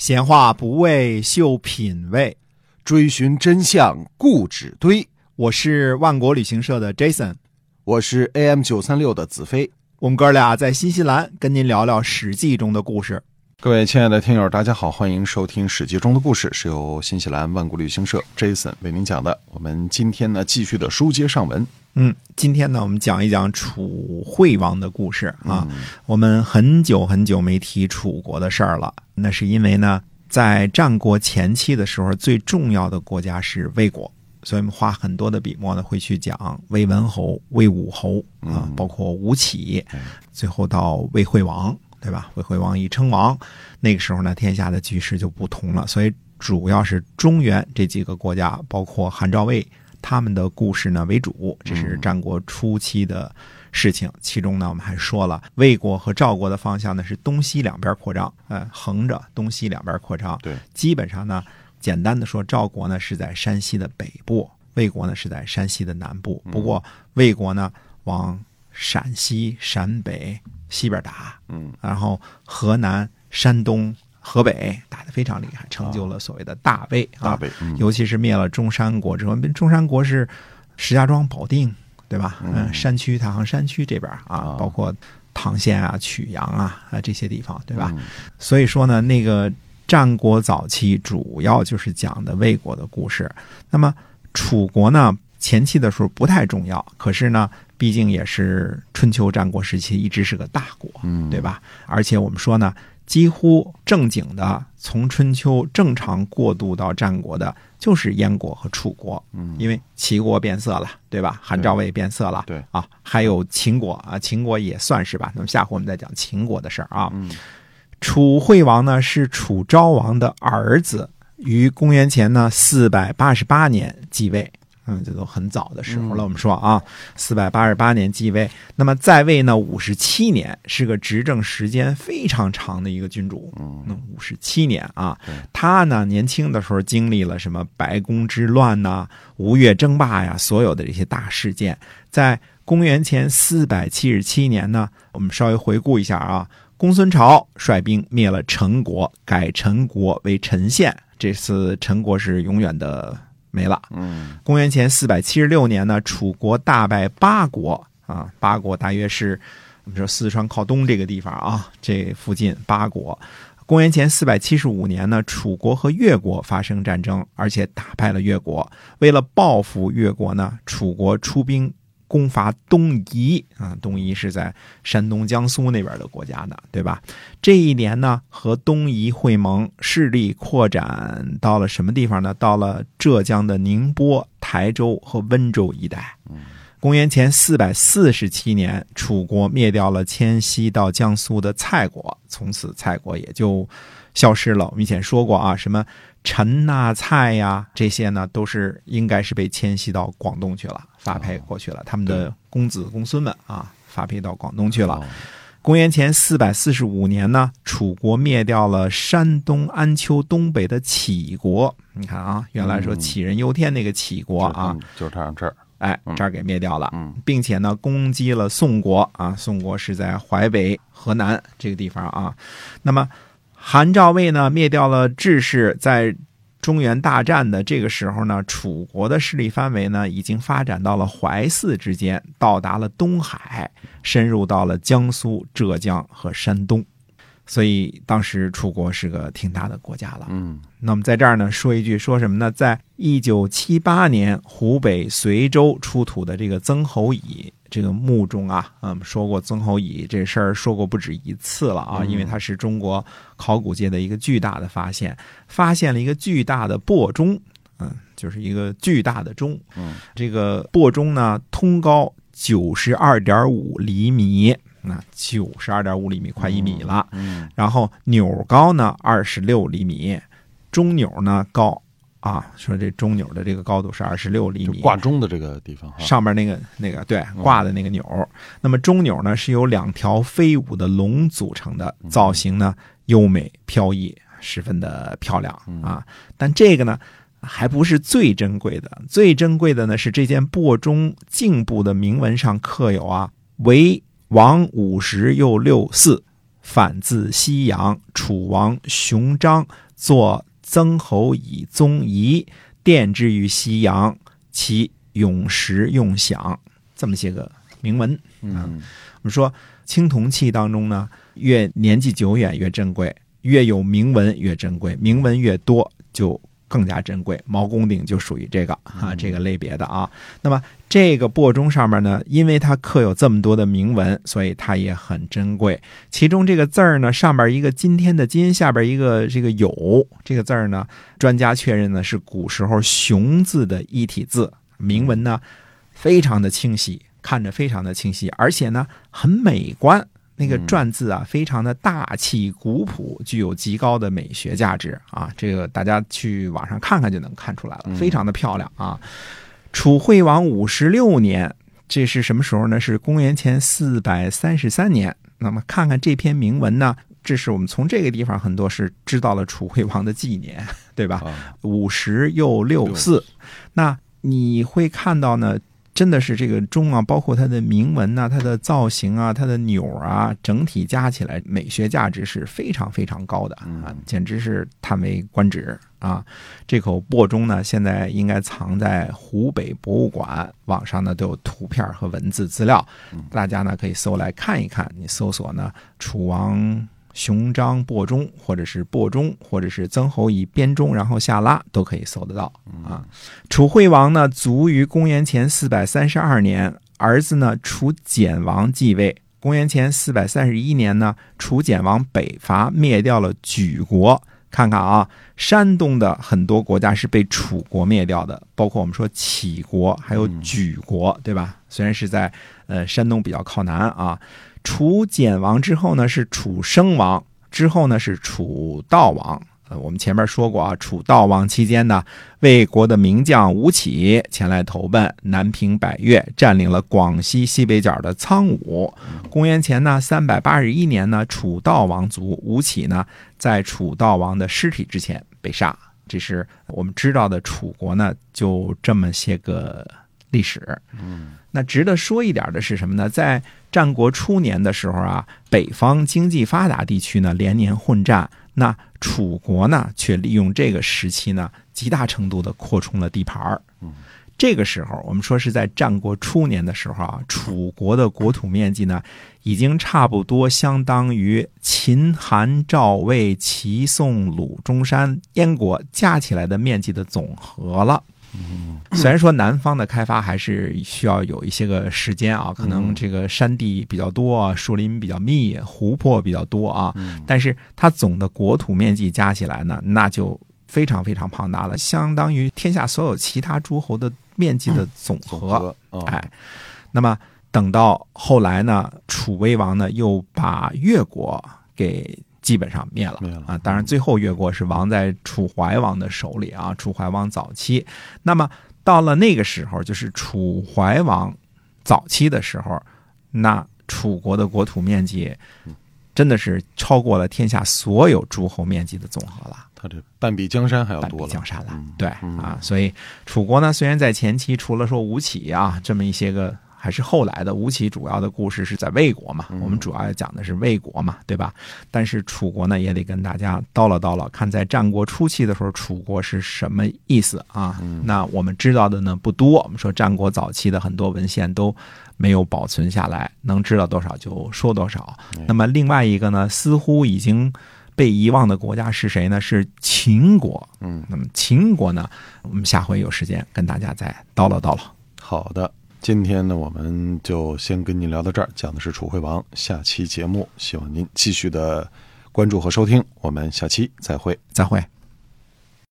闲话不为秀品味，追寻真相固执堆。我是万国旅行社的 Jason，我是 AM 九三六的子飞。我们哥俩在新西兰跟您聊聊《史记》中的故事。各位亲爱的听友，大家好，欢迎收听《史记》中的故事，是由新西兰万国旅行社 Jason 为您讲的。我们今天呢，继续的书接上文。嗯，今天呢，我们讲一讲楚惠王的故事啊。我们很久很久没提楚国的事儿了，那是因为呢，在战国前期的时候，最重要的国家是魏国，所以我们花很多的笔墨呢，会去讲魏文侯、魏武侯啊，包括吴起，最后到魏惠王。对吧？魏惠王一称王，那个时候呢，天下的局势就不同了。所以主要是中原这几个国家，包括韩赵魏他们的故事呢为主。这是战国初期的事情。其中呢，我们还说了魏国和赵国的方向呢是东西两边扩张，呃，横着东西两边扩张。对，基本上呢，简单的说，赵国呢是在山西的北部，魏国呢是在山西的南部。不过魏国呢往陕西、陕北。西边打，嗯，然后河南、山东、河北打得非常厉害，成就了所谓的大魏啊。大魏，尤其是灭了中山国之后，中山国是石家庄、保定，对吧？嗯，山区太行山区这边啊，包括唐县啊、曲阳啊啊这些地方，对吧？所以说呢，那个战国早期主要就是讲的魏国的故事。那么楚国呢，前期的时候不太重要，可是呢。毕竟也是春秋战国时期，一直是个大国，嗯，对吧？而且我们说呢，几乎正经的从春秋正常过渡到战国的，就是燕国和楚国，嗯，因为齐国变色了，对吧？韩赵魏变色了，对啊，还有秦国啊，秦国也算是吧。那么下回我们再讲秦国的事儿啊。嗯，楚惠王呢是楚昭王的儿子，于公元前呢四百八十八年继位。嗯，这都很早的时候了。我们说啊，四百八十八年继位，那么在位呢五十七年，是个执政时间非常长的一个君主。嗯，那五十七年啊，他呢年轻的时候经历了什么白宫之乱呐、吴越争霸呀，所有的这些大事件。在公元前四百七十七年呢，我们稍微回顾一下啊，公孙朝率兵灭了陈国，改陈国为陈县。这次陈国是永远的。没了。嗯，公元前四百七十六年呢，楚国大败八国啊，八国大约是我们说四川靠东这个地方啊，这附近八国。公元前四百七十五年呢，楚国和越国发生战争，而且打败了越国。为了报复越国呢，楚国出兵。攻伐东夷啊，东夷是在山东、江苏那边的国家呢，对吧？这一年呢，和东夷会盟，势力扩展到了什么地方呢？到了浙江的宁波、台州和温州一带。公元前四百四十七年，楚国灭掉了迁徙到江苏的蔡国，从此蔡国也就消失了。我们以前说过啊，什么？陈呐、蔡呀，这些呢都是应该是被迁徙到广东去了，发配过去了。他们的公子公孙们啊，发配到广东去了。公元前四百四十五年呢，楚国灭掉了山东安丘东北的杞国。你看啊，原来说杞人忧天那个杞国啊，就是他这儿，哎，这儿给灭掉了。嗯，并且呢，攻击了宋国啊，宋国是在淮北、河南这个地方啊。那么。韩赵魏呢灭掉了智氏，在中原大战的这个时候呢，楚国的势力范围呢已经发展到了淮泗之间，到达了东海，深入到了江苏、浙江和山东，所以当时楚国是个挺大的国家了。嗯，那么在这儿呢说一句，说什么呢？在一九七八年湖北随州出土的这个曾侯乙。这个墓中啊，嗯，说过曾侯乙这事儿，说过不止一次了啊，因为它是中国考古界的一个巨大的发现，发现了一个巨大的擘钟，嗯，就是一个巨大的钟，嗯，这个擘钟呢，通高九十二点五厘米，那九十二点五厘米，快一米了，嗯，然后钮高呢二十六厘米，中钮呢高。啊，说这中钮的这个高度是二十六厘米，挂钟的这个地方，上面那个那个对挂的那个钮。那么中钮呢是由两条飞舞的龙组成的，造型呢优美飘逸，十分的漂亮啊。但这个呢还不是最珍贵的，最珍贵的呢是这件擘钟颈部的铭文上刻有啊“为王五十又六四”。反自西阳，楚王熊章作曾侯乙宗仪，奠之于西阳，其永时用享。这么些个铭文。嗯我们说青铜器当中呢，越年纪久远越珍贵，越有铭文越珍贵，铭文越多就更加珍贵。毛公鼎就属于这个啊这个类别的啊。那么这个钵钟上面呢，因为它刻有这么多的铭文，所以它也很珍贵。其中这个字儿呢，上边一个今天的今，下边一个这个有这个字儿呢，专家确认呢是古时候熊字的一体字，铭文呢非常的清晰。看着非常的清晰，而且呢很美观。那个篆字啊，非常的大气古朴，具有极高的美学价值啊！这个大家去网上看看就能看出来了，非常的漂亮啊！楚惠王五十六年，这是什么时候呢？是公元前四百三十三年。那么看看这篇铭文呢，这是我们从这个地方很多是知道了楚惠王的纪年，对吧？啊五十又六四，那你会看到呢，真的是这个钟啊，包括它的铭文呐、它的造型啊、它的钮啊，整体加起来美学价值是非常非常高的啊，简直是叹为观止啊！这口钵钟呢，现在应该藏在湖北博物馆，网上呢都有图片和文字资料，大家呢可以搜来看一看。你搜索呢“楚王”。熊章钵钟，或者是钵钟，或者是曾侯乙编钟，然后下拉都可以搜得到啊。楚惠王呢，卒于公元前四百三十二年，儿子呢楚简王继位。公元前四百三十一年呢，楚简王北伐，灭掉了莒国。看看啊，山东的很多国家是被楚国灭掉的，包括我们说杞国，还有莒国，对吧？虽然是在呃山东比较靠南啊。楚简王之后呢是楚生王，之后呢是楚悼王。呃，我们前面说过啊，楚悼王期间呢，魏国的名将吴起前来投奔，南平百越，占领了广西西北角的苍梧。公元前呢三百八十一年呢，楚悼王卒，吴起呢在楚悼王的尸体之前被杀。这是我们知道的楚国呢，就这么些个历史。嗯那值得说一点的是什么呢？在战国初年的时候啊，北方经济发达地区呢连年混战，那楚国呢却利用这个时期呢，极大程度的扩充了地盘儿。这个时候，我们说是在战国初年的时候啊，楚国的国土面积呢，已经差不多相当于秦、韩、赵、魏、齐、宋、鲁、中山、燕国加起来的面积的总和了。虽然说南方的开发还是需要有一些个时间啊，可能这个山地比较多，树林比较密，湖泊比较多啊，但是它总的国土面积加起来呢，那就非常非常庞大了，相当于天下所有其他诸侯的面积的总总和。哎，那么等到后来呢，楚威王呢又把越国给基本上灭了啊。当然，最后越国是亡在楚怀王的手里啊。楚怀王早期，那么到了那个时候，就是楚怀王早期的时候，那楚国的国土面积真的是超过了天下所有诸侯面积的总和了。他这半壁江山还要半壁多了，江山了嗯，对啊，所以楚国呢，虽然在前期除了说吴起啊这么一些个，还是后来的吴起主要的故事是在魏国嘛，我们主要讲的是魏国嘛，对吧？但是楚国呢，也得跟大家叨唠叨唠，看在战国初期的时候，楚国是什么意思啊？那我们知道的呢不多，我们说战国早期的很多文献都没有保存下来，能知道多少就说多少。那么另外一个呢，似乎已经被遗忘的国家是谁呢？是秦国。嗯，那么秦国呢，我们下回有时间跟大家再叨唠叨唠。好的。今天呢，我们就先跟您聊到这儿，讲的是楚惠王。下期节目，希望您继续的关注和收听。我们下期再会。再会。